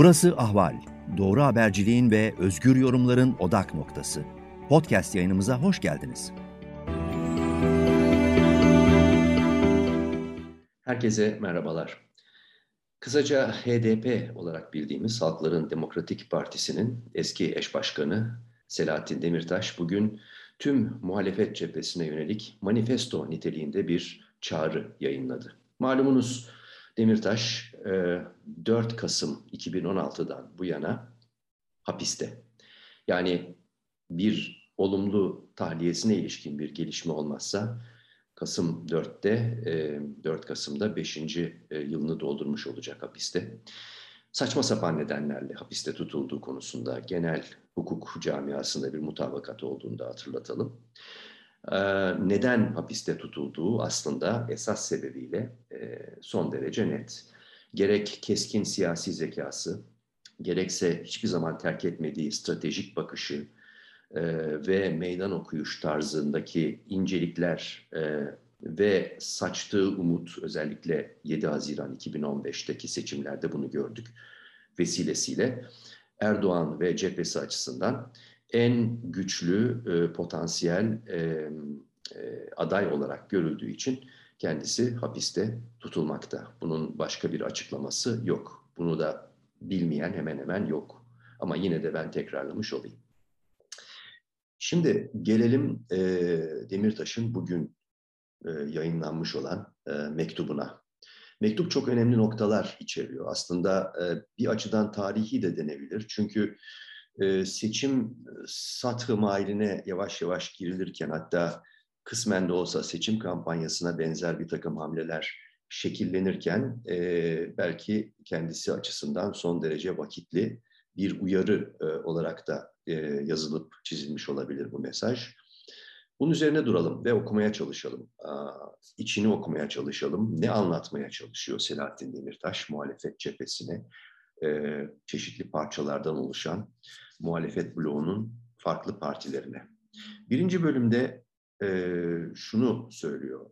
Burası Ahval. Doğru haberciliğin ve özgür yorumların odak noktası. Podcast yayınımıza hoş geldiniz. Herkese merhabalar. Kısaca HDP olarak bildiğimiz Halkların Demokratik Partisi'nin eski eş başkanı Selahattin Demirtaş bugün tüm muhalefet cephesine yönelik manifesto niteliğinde bir çağrı yayınladı. Malumunuz Demirtaş 4 e, Kasım 2016'dan bu yana hapiste. Yani bir olumlu tahliyesine ilişkin bir gelişme olmazsa Kasım 4'te 4 Kasım'da 5. E, yılını doldurmuş olacak hapiste. Saçma sapan nedenlerle hapiste tutulduğu konusunda genel hukuk camiasında bir mutabakat olduğunu da hatırlatalım. Neden hapiste tutulduğu aslında esas sebebiyle e, son derece net. Gerek keskin siyasi zekası, gerekse hiçbir zaman terk etmediği stratejik bakışı e, ve meydan okuyuş tarzındaki incelikler e, ve saçtığı umut özellikle 7 Haziran 2015'teki seçimlerde bunu gördük vesilesiyle Erdoğan ve cephesi açısından en güçlü e, potansiyel e, e, aday olarak görüldüğü için kendisi hapiste tutulmakta. Bunun başka bir açıklaması yok. Bunu da bilmeyen hemen hemen yok. Ama yine de ben tekrarlamış olayım. Şimdi gelelim e, Demirtaş'ın bugün e, yayınlanmış olan e, mektubuna. Mektup çok önemli noktalar içeriyor. Aslında e, bir açıdan tarihi de denebilir. Çünkü e, seçim sathı mailine yavaş yavaş girilirken hatta kısmen de olsa seçim kampanyasına benzer bir takım hamleler şekillenirken e, belki kendisi açısından son derece vakitli bir uyarı e, olarak da e, yazılıp çizilmiş olabilir bu mesaj. Bunun üzerine duralım ve okumaya çalışalım. İçini okumaya çalışalım. Ne anlatmaya çalışıyor Selahattin Demirtaş muhalefet cephesine? Çeşitli parçalardan oluşan muhalefet bloğunun farklı partilerine. Birinci bölümde şunu söylüyor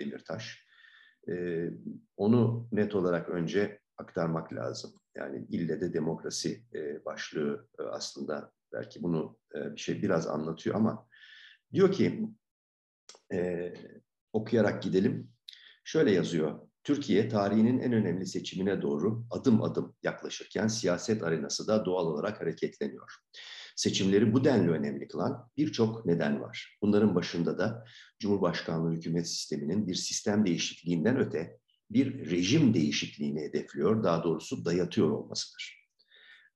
Demirtaş. Onu net olarak önce aktarmak lazım. Yani ille de demokrasi başlığı aslında belki bunu bir şey biraz anlatıyor ama Diyor ki, e, okuyarak gidelim. Şöyle yazıyor. Türkiye tarihinin en önemli seçimine doğru adım adım yaklaşırken siyaset arenası da doğal olarak hareketleniyor. Seçimleri bu denli önemli kılan birçok neden var. Bunların başında da Cumhurbaşkanlığı hükümet sisteminin bir sistem değişikliğinden öte bir rejim değişikliğini hedefliyor, daha doğrusu dayatıyor olmasıdır.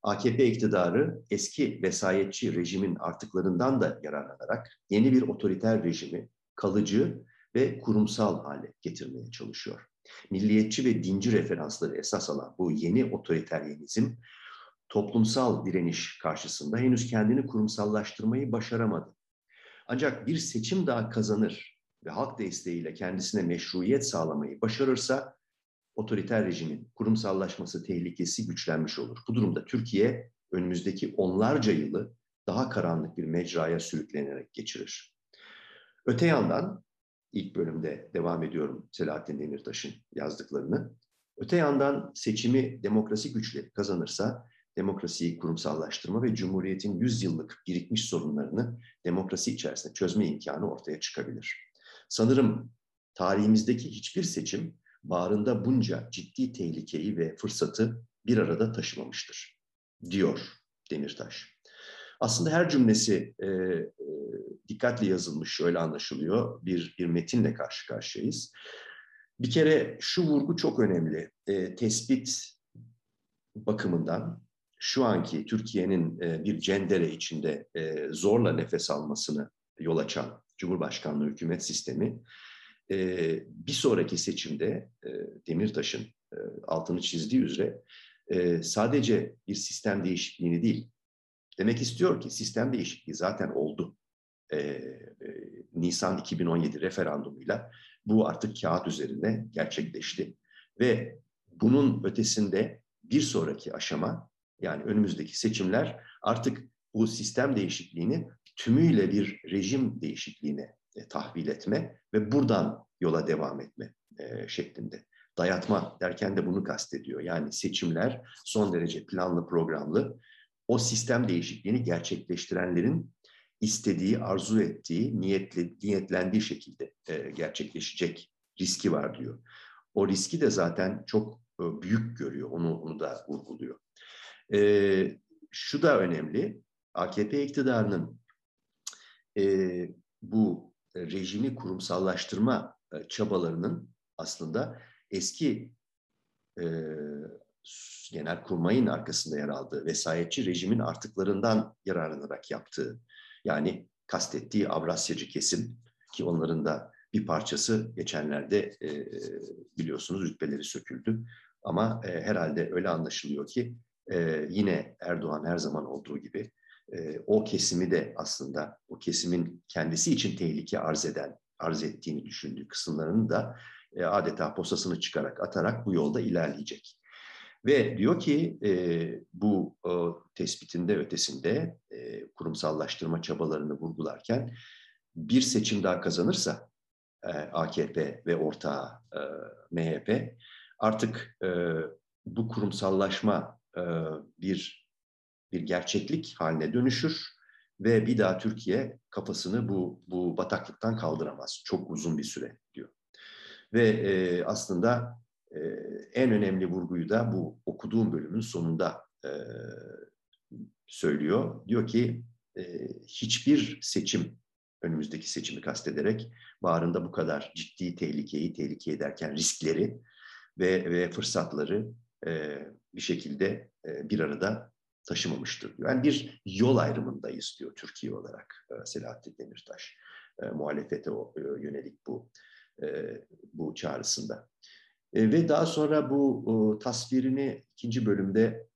AKP iktidarı eski vesayetçi rejimin artıklarından da yararlanarak yeni bir otoriter rejimi kalıcı ve kurumsal hale getirmeye çalışıyor. Milliyetçi ve dinci referansları esas alan bu yeni otoriteryenizm toplumsal direniş karşısında henüz kendini kurumsallaştırmayı başaramadı. Ancak bir seçim daha kazanır ve halk desteğiyle kendisine meşruiyet sağlamayı başarırsa otoriter rejimin kurumsallaşması tehlikesi güçlenmiş olur. Bu durumda Türkiye önümüzdeki onlarca yılı daha karanlık bir mecraya sürüklenerek geçirir. Öte yandan ilk bölümde devam ediyorum Selahattin Demirtaş'ın yazdıklarını. Öte yandan seçimi demokrasi güçleri kazanırsa demokrasiyi kurumsallaştırma ve Cumhuriyet'in 100 yıllık birikmiş sorunlarını demokrasi içerisinde çözme imkanı ortaya çıkabilir. Sanırım tarihimizdeki hiçbir seçim bağrında bunca ciddi tehlikeyi ve fırsatı bir arada taşımamıştır, diyor Demirtaş. Aslında her cümlesi e, e, dikkatle yazılmış, şöyle anlaşılıyor, bir, bir metinle karşı karşıyayız. Bir kere şu vurgu çok önemli, e, tespit bakımından şu anki Türkiye'nin e, bir cendere içinde e, zorla nefes almasını yol açan Cumhurbaşkanlığı hükümet sistemi e, bir sonraki seçimde Demirtaş'ın altını çizdiği üzere sadece bir sistem değişikliğini değil, demek istiyor ki sistem değişikliği zaten oldu. Nisan 2017 referandumuyla bu artık kağıt üzerinde gerçekleşti. Ve bunun ötesinde bir sonraki aşama yani önümüzdeki seçimler artık bu sistem değişikliğini tümüyle bir rejim değişikliğine e, tahvil etme ve buradan yola devam etme e, şeklinde. Dayatma derken de bunu kastediyor. Yani seçimler son derece planlı programlı. O sistem değişikliğini gerçekleştirenlerin istediği, arzu ettiği, niyetli, niyetlendiği şekilde e, gerçekleşecek riski var diyor. O riski de zaten çok e, büyük görüyor, onu, onu da vurguluyor. E, şu da önemli, AKP iktidarının e, bu rejimi kurumsallaştırma çabalarının aslında eski e, genel kurmayın arkasında yer aldığı vesayetçi rejimin artıklarından yararlanarak yaptığı yani kastettiği Avrasyacı kesim ki onların da bir parçası geçenlerde e, biliyorsunuz rütbeleri söküldü. Ama e, herhalde öyle anlaşılıyor ki e, yine Erdoğan her zaman olduğu gibi e, o kesimi de aslında o kesimin kendisi için tehlike arz eden, arz ettiğini düşündüğü kısımlarını da e, adeta posasını çıkarak atarak bu yolda ilerleyecek. Ve diyor ki e, bu e, tespitinde ötesinde e, kurumsallaştırma çabalarını vurgularken bir seçim daha kazanırsa e, AKP ve ortağı e, MHP artık e, bu kurumsallaşma e, bir bir gerçeklik haline dönüşür ve bir daha Türkiye kafasını bu bu bataklıktan kaldıramaz çok uzun bir süre diyor. Ve e, aslında e, en önemli vurguyu da bu okuduğum bölümün sonunda e, söylüyor. Diyor ki e, hiçbir seçim önümüzdeki seçimi kastederek bağrında bu kadar ciddi tehlikeyi, tehlike ederken riskleri ve, ve fırsatları e, bir şekilde e, bir arada taşımamıştır diyor. Yani bir yol ayrımındayız diyor Türkiye olarak e, Selahattin Demirtaş. E, muhalefete o, e, yönelik bu e, bu çağrısında. E, ve daha sonra bu o, tasvirini ikinci bölümde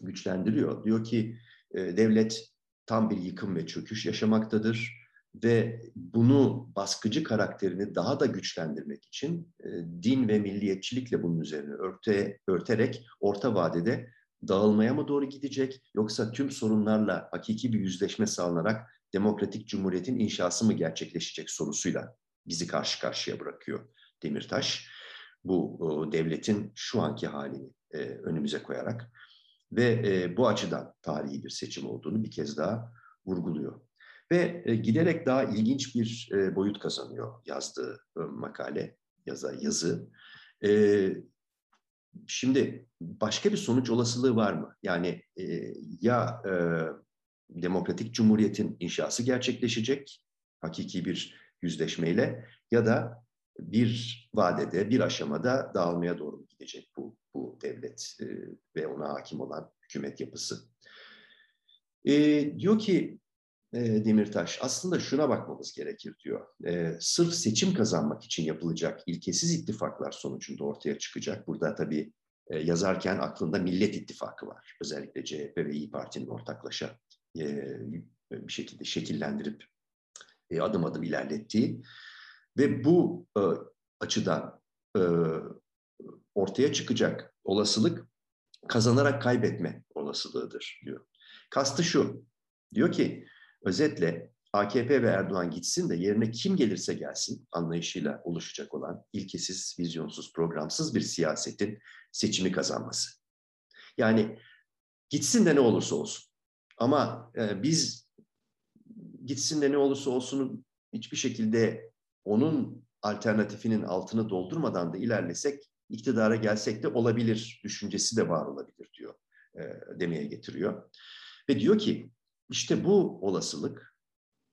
güçlendiriyor. Diyor ki e, devlet tam bir yıkım ve çöküş yaşamaktadır ve bunu baskıcı karakterini daha da güçlendirmek için e, din ve milliyetçilikle bunun üzerine örte, örterek orta vadede dağılmaya mı doğru gidecek yoksa tüm sorunlarla hakiki bir yüzleşme sağlanarak demokratik cumhuriyetin inşası mı gerçekleşecek sorusuyla bizi karşı karşıya bırakıyor Demirtaş. Bu o, devletin şu anki halini e, önümüze koyarak ve e, bu açıdan tarihi bir seçim olduğunu bir kez daha vurguluyor. Ve e, giderek daha ilginç bir e, boyut kazanıyor yazdığı e, makale, yaza, yazı. Şimdi başka bir sonuç olasılığı var mı? Yani ya demokratik cumhuriyetin inşası gerçekleşecek, hakiki bir yüzleşmeyle ya da bir vadede, bir aşamada dağılmaya doğru gidecek bu, bu devlet ve ona hakim olan hükümet yapısı. E, diyor ki e, Demirtaş, aslında şuna bakmamız gerekir diyor. E, sırf seçim kazanmak için yapılacak ilkesiz ittifaklar sonucunda ortaya çıkacak. Burada tabii e, yazarken aklında Millet İttifakı var. Özellikle CHP ve İyi Parti'nin ortaklaşa e, bir şekilde şekillendirip e, adım adım ilerlettiği ve bu e, açıdan e, ortaya çıkacak olasılık kazanarak kaybetme olasılığıdır diyor. Kastı şu, diyor ki özetle AKP ve Erdoğan gitsin de yerine kim gelirse gelsin anlayışıyla oluşacak olan ilkesiz, vizyonsuz, programsız bir siyasetin seçimi kazanması. Yani gitsin de ne olursa olsun. Ama e, biz gitsin de ne olursa olsun hiçbir şekilde onun alternatifinin altını doldurmadan da ilerlesek, iktidara gelsek de olabilir düşüncesi de var olabilir diyor, e, demeye getiriyor. Ve diyor ki işte bu olasılık,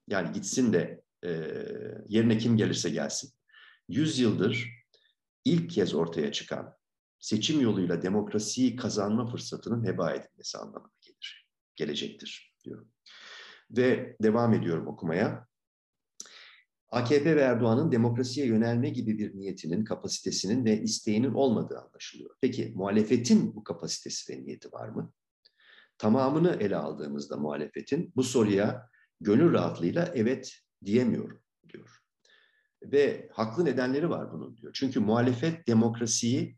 yani gitsin de e, yerine kim gelirse gelsin, yüz yıldır ilk kez ortaya çıkan seçim yoluyla demokrasiyi kazanma fırsatının heba edilmesi anlamına gelir, gelecektir diyor. Ve devam ediyorum okumaya. AKP ve Erdoğan'ın demokrasiye yönelme gibi bir niyetinin, kapasitesinin ve isteğinin olmadığı anlaşılıyor. Peki muhalefetin bu kapasitesi ve niyeti var mı? Tamamını ele aldığımızda muhalefetin bu soruya gönül rahatlığıyla evet diyemiyorum diyor. Ve haklı nedenleri var bunun diyor. Çünkü muhalefet demokrasiyi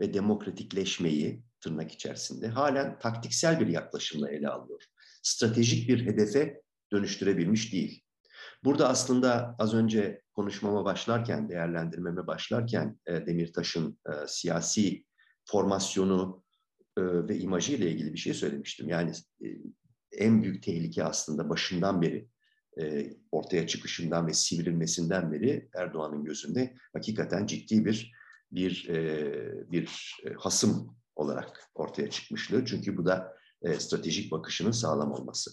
ve demokratikleşmeyi tırnak içerisinde halen taktiksel bir yaklaşımla ele alıyor. Stratejik bir hedefe dönüştürebilmiş değil. Burada aslında az önce konuşmama başlarken, değerlendirmeme başlarken e, Demirtaş'ın e, siyasi formasyonu ve imajı ile ilgili bir şey söylemiştim. Yani e, en büyük tehlike aslında başından beri e, ortaya çıkışından ve sivrilmesinden beri Erdoğan'ın gözünde hakikaten ciddi bir bir e, bir e, hasım olarak ortaya çıkmıştı. Çünkü bu da e, stratejik bakışının sağlam olması.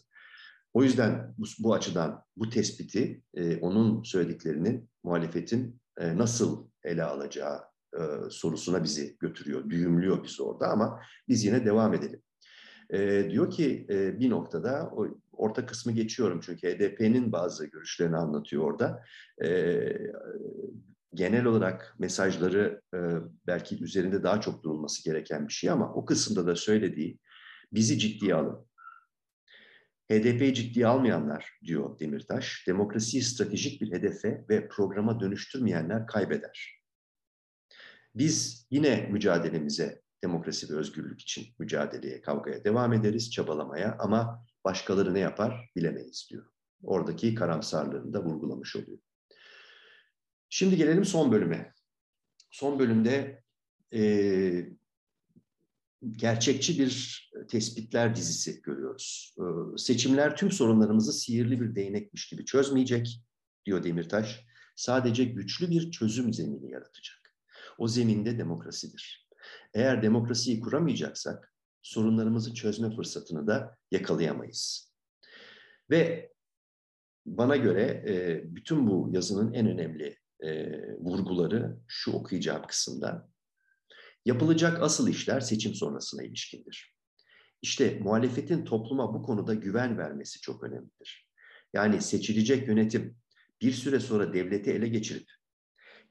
O yüzden bu, bu açıdan bu tespiti, e, onun söylediklerinin muhalefetin e, nasıl ele alacağı e, sorusuna bizi götürüyor, düğümlüyor bizi orada ama biz yine devam edelim. E, diyor ki e, bir noktada, o, orta kısmı geçiyorum çünkü HDP'nin bazı görüşlerini anlatıyor orada. E, genel olarak mesajları e, belki üzerinde daha çok durulması gereken bir şey ama o kısımda da söylediği bizi ciddiye alın. HDP'yi ciddiye almayanlar, diyor Demirtaş, demokrasiyi stratejik bir hedefe ve programa dönüştürmeyenler kaybeder. Biz yine mücadelemize, demokrasi ve özgürlük için mücadeleye, kavgaya devam ederiz, çabalamaya ama başkaları ne yapar bilemeyiz diyor. Oradaki karamsarlığını da vurgulamış oluyor. Şimdi gelelim son bölüme. Son bölümde e, gerçekçi bir tespitler dizisi görüyoruz. E, seçimler tüm sorunlarımızı sihirli bir değnekmiş gibi çözmeyecek, diyor Demirtaş. Sadece güçlü bir çözüm zemini yaratacak. O zeminde demokrasidir. Eğer demokrasiyi kuramayacaksak sorunlarımızı çözme fırsatını da yakalayamayız. Ve bana göre e, bütün bu yazının en önemli e, vurguları şu okuyacağım kısımda. Yapılacak asıl işler seçim sonrasına ilişkindir. İşte muhalefetin topluma bu konuda güven vermesi çok önemlidir. Yani seçilecek yönetim bir süre sonra devleti ele geçirip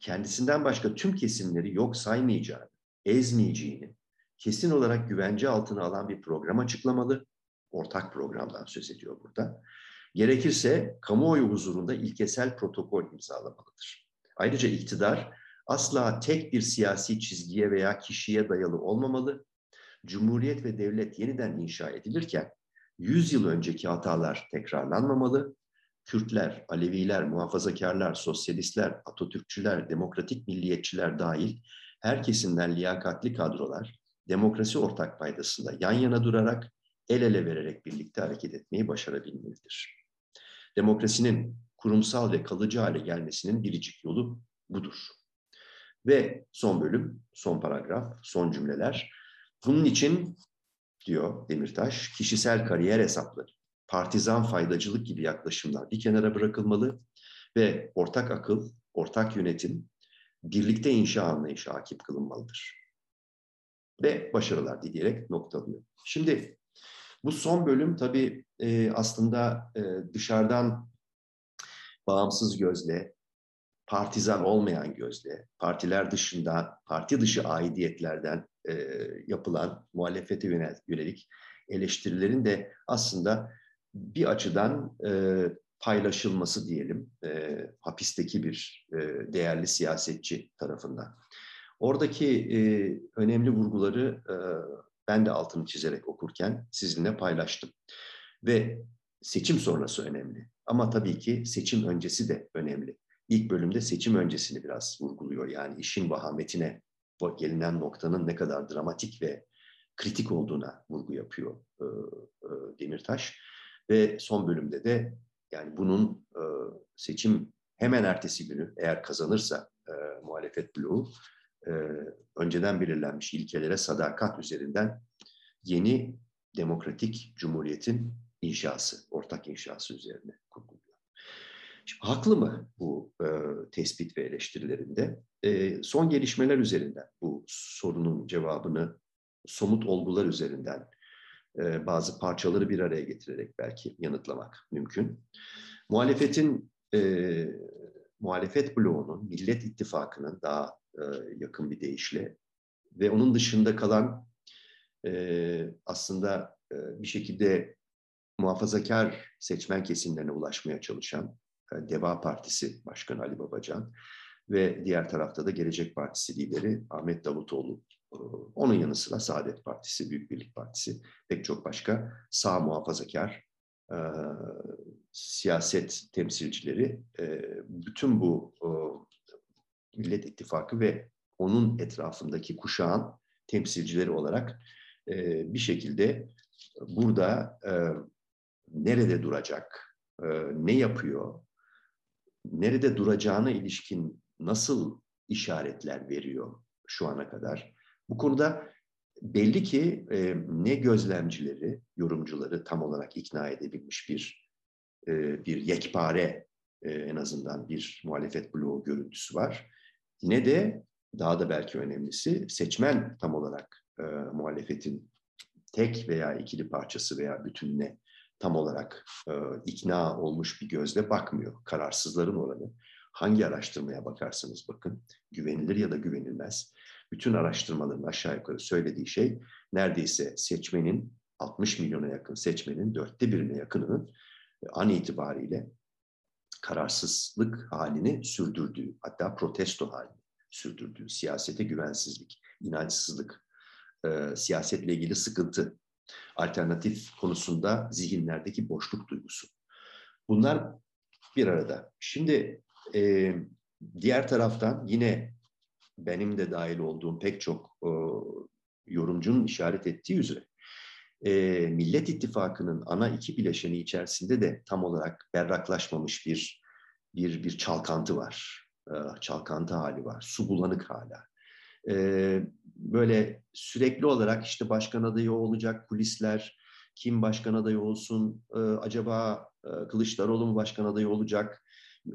kendisinden başka tüm kesimleri yok saymayacağını, ezmeyeceğini kesin olarak güvence altına alan bir program açıklamalı. Ortak programdan söz ediyor burada. Gerekirse kamuoyu huzurunda ilkesel protokol imzalamalıdır. Ayrıca iktidar asla tek bir siyasi çizgiye veya kişiye dayalı olmamalı. Cumhuriyet ve devlet yeniden inşa edilirken 100 yıl önceki hatalar tekrarlanmamalı. Kürtler, Aleviler, muhafazakarlar, sosyalistler, Atatürkçüler, demokratik milliyetçiler dahil her kesimden liyakatli kadrolar demokrasi ortak paydasında yan yana durarak, el ele vererek birlikte hareket etmeyi başarabilmelidir. Demokrasinin kurumsal ve kalıcı hale gelmesinin biricik yolu budur. Ve son bölüm, son paragraf, son cümleler. Bunun için diyor Demirtaş, kişisel kariyer hesapları, partizan faydacılık gibi yaklaşımlar bir kenara bırakılmalı ve ortak akıl, ortak yönetim, birlikte inşa anlayışı hakim kılınmalıdır. Ve başarılar dileyerek noktalıyor. Şimdi bu son bölüm tabii e, aslında e, dışarıdan bağımsız gözle, partizan olmayan gözle, partiler dışında, parti dışı aidiyetlerden e, yapılan muhalefete yönelik eleştirilerin de aslında bir açıdan e, paylaşılması diyelim e, hapisteki bir e, değerli siyasetçi tarafından. Oradaki e, önemli vurguları e, ben de altını çizerek okurken sizinle paylaştım. Ve seçim sonrası önemli. Ama tabii ki seçim öncesi de önemli. İlk bölümde seçim öncesini biraz vurguluyor. Yani işin vahametine, gelinen noktanın ne kadar dramatik ve kritik olduğuna vurgu yapıyor e, e, Demirtaş. Ve son bölümde de yani bunun e, seçim hemen ertesi günü eğer kazanırsa e, muhalefet bloğu e, önceden belirlenmiş ilkelere sadakat üzerinden yeni demokratik cumhuriyetin inşası, ortak inşası üzerine kurguluyor. Şimdi, haklı mı bu e, tespit ve eleştirilerinde? E, son gelişmeler üzerinden bu sorunun cevabını somut olgular üzerinden e, bazı parçaları bir araya getirerek belki yanıtlamak mümkün. Muhalefetin e, muhalefet bloğunun, Millet İttifakı'nın daha e, yakın bir deyişle ve onun dışında kalan e, aslında e, bir şekilde muhafazakar seçmen kesimlerine ulaşmaya çalışan e, Deva Partisi Başkanı Ali Babacan ve diğer tarafta da Gelecek Partisi lideri Ahmet Davutoğlu. Onun yanı sıra Saadet Partisi, Büyük Birlik Partisi, pek çok başka sağ muhafazakar e, siyaset temsilcileri e, bütün bu e, Millet İttifakı ve onun etrafındaki kuşağın temsilcileri olarak e, bir şekilde burada e, nerede duracak, e, ne yapıyor, nerede duracağına ilişkin nasıl işaretler veriyor şu ana kadar. Bu konuda belli ki e, ne gözlemcileri, yorumcuları tam olarak ikna edebilmiş bir e, bir yekpare e, en azından bir muhalefet bloğu görüntüsü var. Ne de daha da belki önemlisi seçmen tam olarak e, muhalefetin tek veya ikili parçası veya bütününe tam olarak e, ikna olmuş bir gözle bakmıyor. Kararsızların oranı hangi araştırmaya bakarsanız bakın güvenilir ya da güvenilmez. Bütün araştırmaların aşağı yukarı söylediği şey neredeyse seçmenin 60 milyona yakın seçmenin dörtte birine yakınının an itibariyle kararsızlık halini sürdürdüğü, hatta protesto halini sürdürdüğü, siyasete güvensizlik, inançsızlık, e, siyasetle ilgili sıkıntı, alternatif konusunda zihinlerdeki boşluk duygusu. Bunlar bir arada. Şimdi e, diğer taraftan yine benim de dahil olduğum pek çok e, yorumcunun işaret ettiği üzere e, Millet İttifakı'nın ana iki bileşeni içerisinde de tam olarak berraklaşmamış bir bir bir çalkantı var. E, çalkantı hali var. Su bulanık hala. E, böyle sürekli olarak işte başkan adayı olacak kulisler, kim başkan adayı olsun, e, acaba e, Kılıçdaroğlu mu başkan adayı olacak,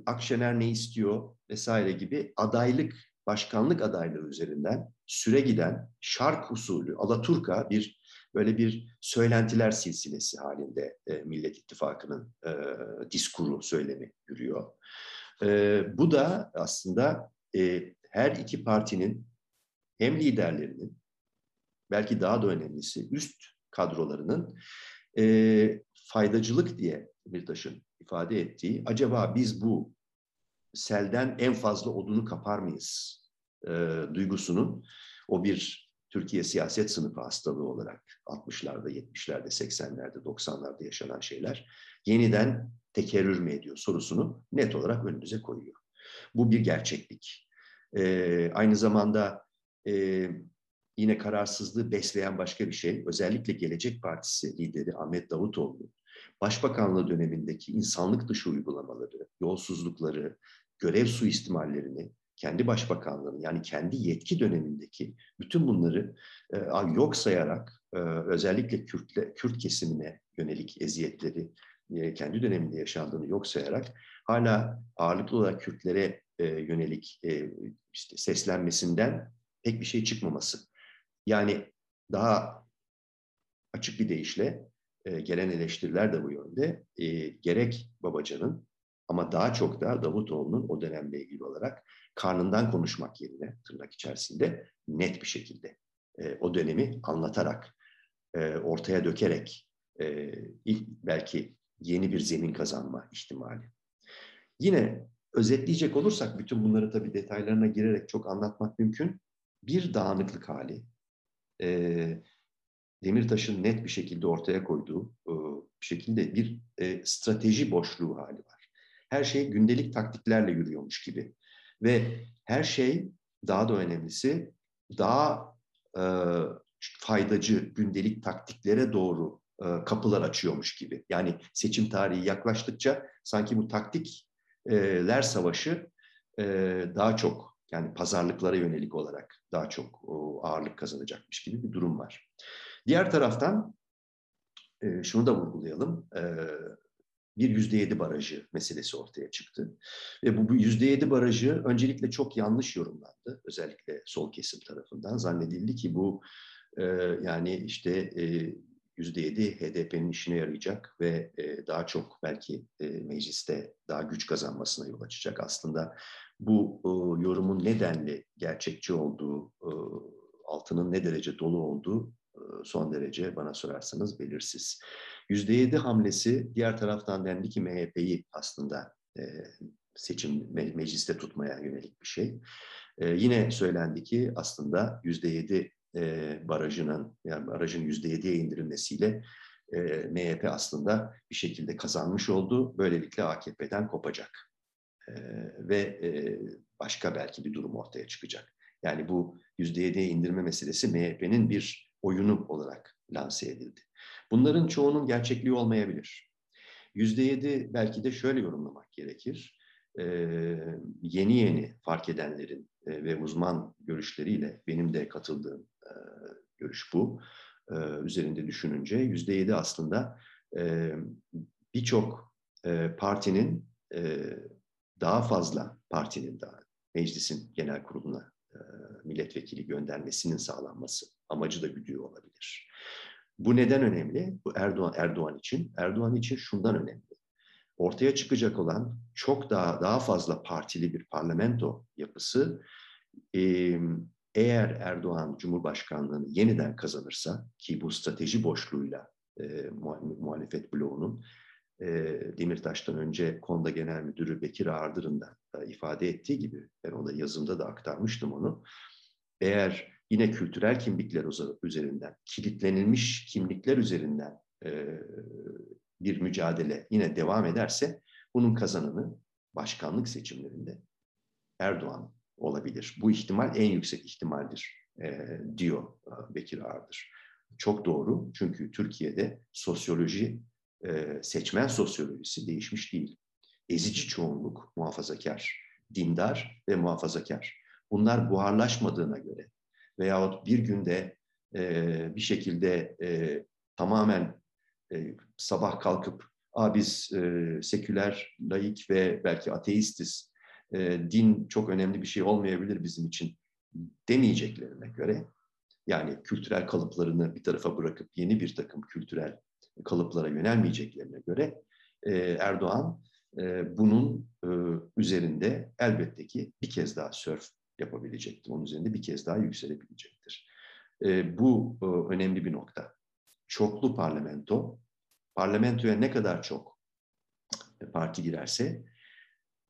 Akşener ne istiyor vesaire gibi adaylık, başkanlık adaylığı üzerinden süre giden şark usulü, Alaturka bir böyle bir söylentiler silsilesi halinde e, Millet İttifakı'nın e, diskuru, söylemi yürüyor. E, bu da aslında e, her iki partinin hem liderlerinin belki daha da önemlisi üst kadrolarının e, faydacılık diye Demirtaş'ın ifade ettiği acaba biz bu selden en fazla odunu kapar mıyız e, duygusunun o bir Türkiye siyaset sınıfı hastalığı olarak 60'larda, 70'lerde, 80'lerde, 90'larda yaşanan şeyler yeniden tekerrür mü ediyor sorusunu net olarak önümüze koyuyor. Bu bir gerçeklik. E, aynı zamanda e, yine kararsızlığı besleyen başka bir şey, özellikle Gelecek Partisi lideri Ahmet Davutoğlu, Başbakanlığı dönemindeki insanlık dışı uygulamaları, yolsuzlukları, görev suistimallerini, kendi başbakanlığını yani kendi yetki dönemindeki bütün bunları e, yok sayarak e, özellikle Kürtle, Kürt kesimine yönelik eziyetleri e, kendi döneminde yaşandığını yok sayarak hala ağırlıklı olarak Kürtlere e, yönelik e, işte seslenmesinden pek bir şey çıkmaması. Yani daha açık bir deyişle e, gelen eleştiriler de bu yönde. E, gerek Babacan'ın ama daha çok da Davutoğlu'nun o dönemle ilgili olarak karnından konuşmak yerine tırnak içerisinde net bir şekilde e, o dönemi anlatarak, e, ortaya dökerek e, ilk, belki yeni bir zemin kazanma ihtimali. Yine özetleyecek olursak bütün bunları tabii detaylarına girerek çok anlatmak mümkün. Bir dağınıklık hali, e, Demirtaş'ın net bir şekilde ortaya koyduğu e, bir şekilde bir e, strateji boşluğu hali var. Her şey gündelik taktiklerle yürüyormuş gibi. Ve her şey daha da önemlisi daha e, faydacı gündelik taktiklere doğru e, kapılar açıyormuş gibi. Yani seçim tarihi yaklaştıkça sanki bu taktikler savaşı e, daha çok yani pazarlıklara yönelik olarak daha çok ağırlık kazanacakmış gibi bir durum var. Diğer taraftan e, şunu da vurgulayalım. E, bir yüzde yedi barajı meselesi ortaya çıktı. Ve bu yüzde yedi barajı öncelikle çok yanlış yorumlandı. Özellikle sol kesim tarafından. Zannedildi ki bu e, yani işte e, yüzde yedi HDP'nin işine yarayacak ve e, daha çok belki e, mecliste daha güç kazanmasına yol açacak. Aslında bu e, yorumun nedenli gerçekçi olduğu, altının ne derece dolu olduğu son derece bana sorarsanız belirsiz. %7 hamlesi diğer taraftan dendi ki MHP'yi aslında e, seçim me mecliste tutmaya yönelik bir şey. E, yine söylendi ki aslında %7 e, barajının yani barajın %7'ye indirilmesiyle e, MHP aslında bir şekilde kazanmış oldu. Böylelikle AKP'den kopacak. E, ve e, başka belki bir durum ortaya çıkacak. Yani bu %7'ye indirme meselesi MHP'nin bir oyunu olarak lanse edildi. Bunların çoğunun gerçekliği olmayabilir. %7 belki de şöyle yorumlamak gerekir. Ee, yeni yeni fark edenlerin e, ve uzman görüşleriyle benim de katıldığım e, görüş bu. E, üzerinde düşününce %7 aslında e, birçok e, partinin e, daha fazla partinin daha meclisin genel kuruluna e, milletvekili göndermesinin sağlanması amacı da güdüğü olabilir. Bu neden önemli? Bu Erdoğan Erdoğan için. Erdoğan için şundan önemli. Ortaya çıkacak olan çok daha daha fazla partili bir parlamento yapısı eğer Erdoğan Cumhurbaşkanlığını yeniden kazanırsa ki bu strateji boşluğuyla e, muhalefet bloğunun e, Demirtaş'tan önce Konda Genel Müdürü Bekir Ağırdır'ın da ifade ettiği gibi ben ona yazımda da aktarmıştım onu. Eğer yine kültürel kimlikler üzerinden, kilitlenilmiş kimlikler üzerinden e, bir mücadele yine devam ederse bunun kazananı başkanlık seçimlerinde Erdoğan olabilir. Bu ihtimal en yüksek ihtimaldir e, diyor e, Bekir Ağırdır. Çok doğru çünkü Türkiye'de sosyoloji, e, seçmen sosyolojisi değişmiş değil. Ezici çoğunluk muhafazakar, dindar ve muhafazakar. Bunlar buharlaşmadığına göre veyahut bir günde e, bir şekilde e, tamamen e, sabah kalkıp Aa, biz e, seküler, laik ve belki ateistiz, e, din çok önemli bir şey olmayabilir bizim için demeyeceklerine göre, yani kültürel kalıplarını bir tarafa bırakıp yeni bir takım kültürel kalıplara yönelmeyeceklerine göre e, Erdoğan e, bunun e, üzerinde elbette ki bir kez daha sörf yapabilecektir. Onun üzerinde bir kez daha yükselebilecektir. E, bu e, önemli bir nokta. Çoklu parlamento, parlamentoya ne kadar çok parti girerse,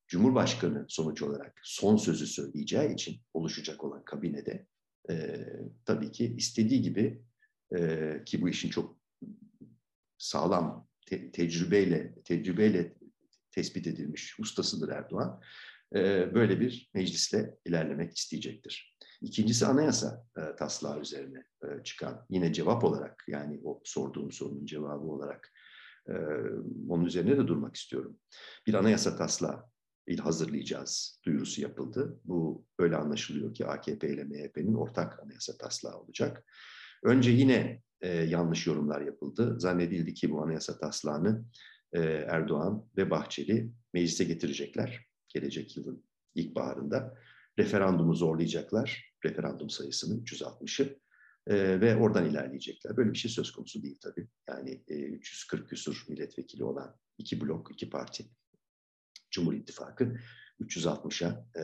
Cumhurbaşkanı sonuç olarak son sözü söyleyeceği için oluşacak olan kabinede e, tabii ki istediği gibi e, ki bu işin çok sağlam te- tecrübeyle tecrübeyle tespit edilmiş ustasıdır Erdoğan. E, böyle bir meclisle ilerlemek isteyecektir. İkincisi anayasa e, taslağı üzerine e, çıkan yine cevap olarak yani o sorduğum sorunun cevabı olarak e, onun üzerine de durmak istiyorum. Bir anayasa taslağı hazırlayacağız duyurusu yapıldı. Bu öyle anlaşılıyor ki AKP ile MHP'nin ortak anayasa taslağı olacak. Önce yine yanlış yorumlar yapıldı. Zannedildi ki bu anayasa taslağını Erdoğan ve Bahçeli meclise getirecekler gelecek yılın ilkbaharında. Referandumu zorlayacaklar, referandum sayısını 360'ı e, ve oradan ilerleyecekler. Böyle bir şey söz konusu değil tabii. Yani e, 340 küsur milletvekili olan iki blok, iki parti, Cumhur İttifakı 360'a e,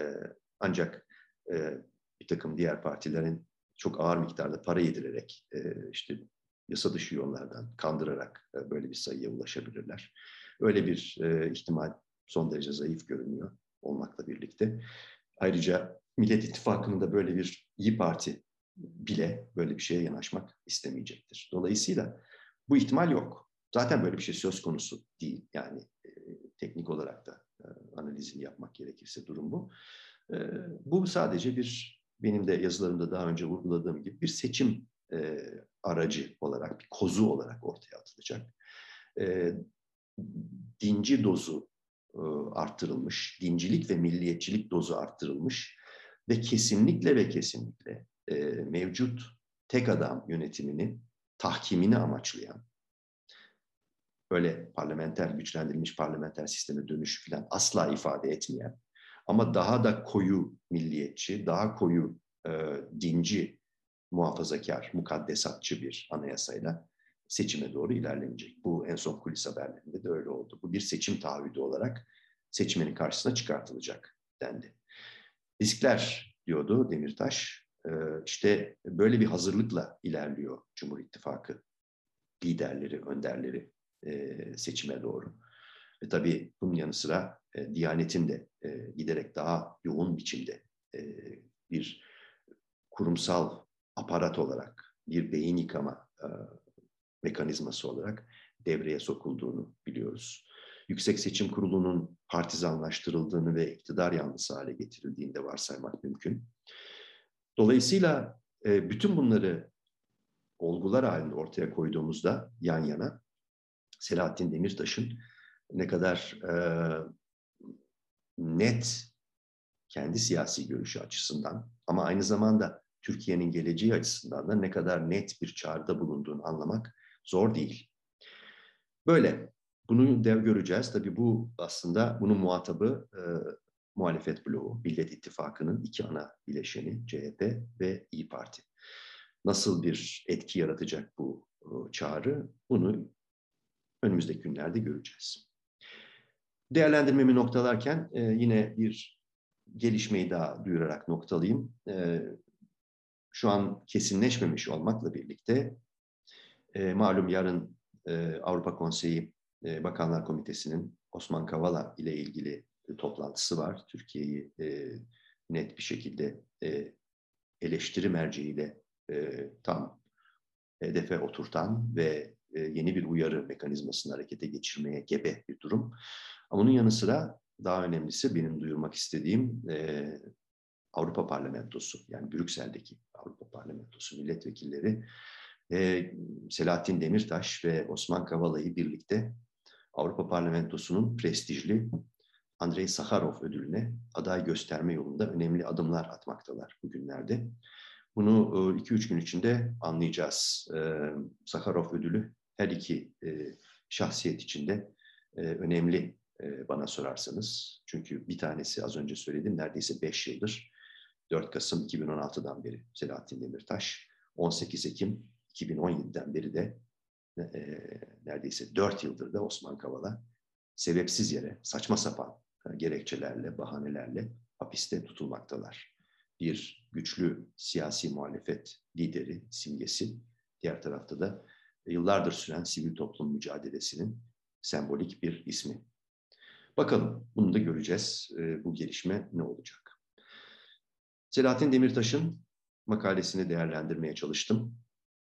ancak e, bir takım diğer partilerin çok ağır miktarda para yedirerek e, işte yasa dışı yollardan kandırarak e, böyle bir sayıya ulaşabilirler. Öyle bir e, ihtimal son derece zayıf görünüyor olmakla birlikte. Ayrıca Millet İttifakı'nın da böyle bir iyi Parti bile böyle bir şeye yanaşmak istemeyecektir. Dolayısıyla bu ihtimal yok. Zaten böyle bir şey söz konusu değil. Yani e, teknik olarak da e, analizini yapmak gerekirse durum bu. E, bu sadece bir benim de yazılarımda daha önce vurguladığım gibi bir seçim e, aracı olarak, bir kozu olarak ortaya atılacak. E, dinci dozu arttırılmış, dincilik ve milliyetçilik dozu arttırılmış ve kesinlikle ve kesinlikle e, mevcut tek adam yönetiminin tahkimini amaçlayan, böyle parlamenter, güçlendirilmiş parlamenter sisteme dönüş falan asla ifade etmeyen ama daha da koyu milliyetçi, daha koyu e, dinci, muhafazakar, mukaddesatçı bir anayasayla seçime doğru ilerlenecek. Bu en son kulis haberlerinde de öyle oldu. Bu bir seçim taahhüdü olarak seçmenin karşısına çıkartılacak dendi. Riskler diyordu Demirtaş. Ee, işte böyle bir hazırlıkla ilerliyor Cumhur İttifakı liderleri, önderleri e, seçime doğru. Ve tabii bunun yanı sıra e, Diyanet'in de e, giderek daha yoğun biçimde bir kurumsal aparat olarak bir beyin yıkama mekanizması olarak devreye sokulduğunu biliyoruz. Yüksek Seçim Kurulu'nun partizanlaştırıldığını ve iktidar yanlısı hale getirildiğini de varsaymak mümkün. Dolayısıyla e, bütün bunları olgular halinde ortaya koyduğumuzda yan yana Selahattin Demirtaş'ın ne kadar e, net kendi siyasi görüşü açısından ama aynı zamanda Türkiye'nin geleceği açısından da ne kadar net bir çağrıda bulunduğunu anlamak zor değil. Böyle. Bunu dev göreceğiz. Tabii bu aslında bunun muhatabı e, muhalefet bloğu, Millet İttifakı'nın iki ana bileşeni CHP ve İyi Parti. Nasıl bir etki yaratacak bu e, çağrı? Bunu önümüzdeki günlerde göreceğiz. Değerlendirmemi noktalarken e, yine bir gelişmeyi daha duyurarak noktalayayım. E, şu an kesinleşmemiş olmakla birlikte e, malum yarın e, Avrupa Konseyi e, Bakanlar Komitesi'nin Osman Kavala ile ilgili toplantısı var. Türkiye'yi e, net bir şekilde e, eleştiri merceğiyle e, tam hedefe oturtan ve e, yeni bir uyarı mekanizmasını harekete geçirmeye gebe bir durum. Ama bunun yanı sıra daha önemlisi benim duyurmak istediğim e, Avrupa Parlamentosu yani Brüksel'deki Avrupa Parlamentosu milletvekilleri e, Selahattin Demirtaş ve Osman Kavala'yı birlikte Avrupa Parlamentosu'nun prestijli Andrei Sakharov ödülüne aday gösterme yolunda önemli adımlar atmaktalar bugünlerde. Bunu 2-3 gün içinde anlayacağız. Sakharov ödülü her iki şahsiyet içinde önemli bana sorarsanız. Çünkü bir tanesi az önce söyledim neredeyse 5 yıldır 4 Kasım 2016'dan beri Selahattin Demirtaş, 18 Ekim 2017'den beri de e, neredeyse 4 yıldır da Osman Kavala sebepsiz yere saçma sapan gerekçelerle, bahanelerle hapiste tutulmaktalar. Bir güçlü siyasi muhalefet lideri, simgesi, diğer tarafta da yıllardır süren sivil toplum mücadelesinin sembolik bir ismi. Bakalım, bunu da göreceğiz. Bu gelişme ne olacak? Selahattin Demirtaş'ın makalesini değerlendirmeye çalıştım.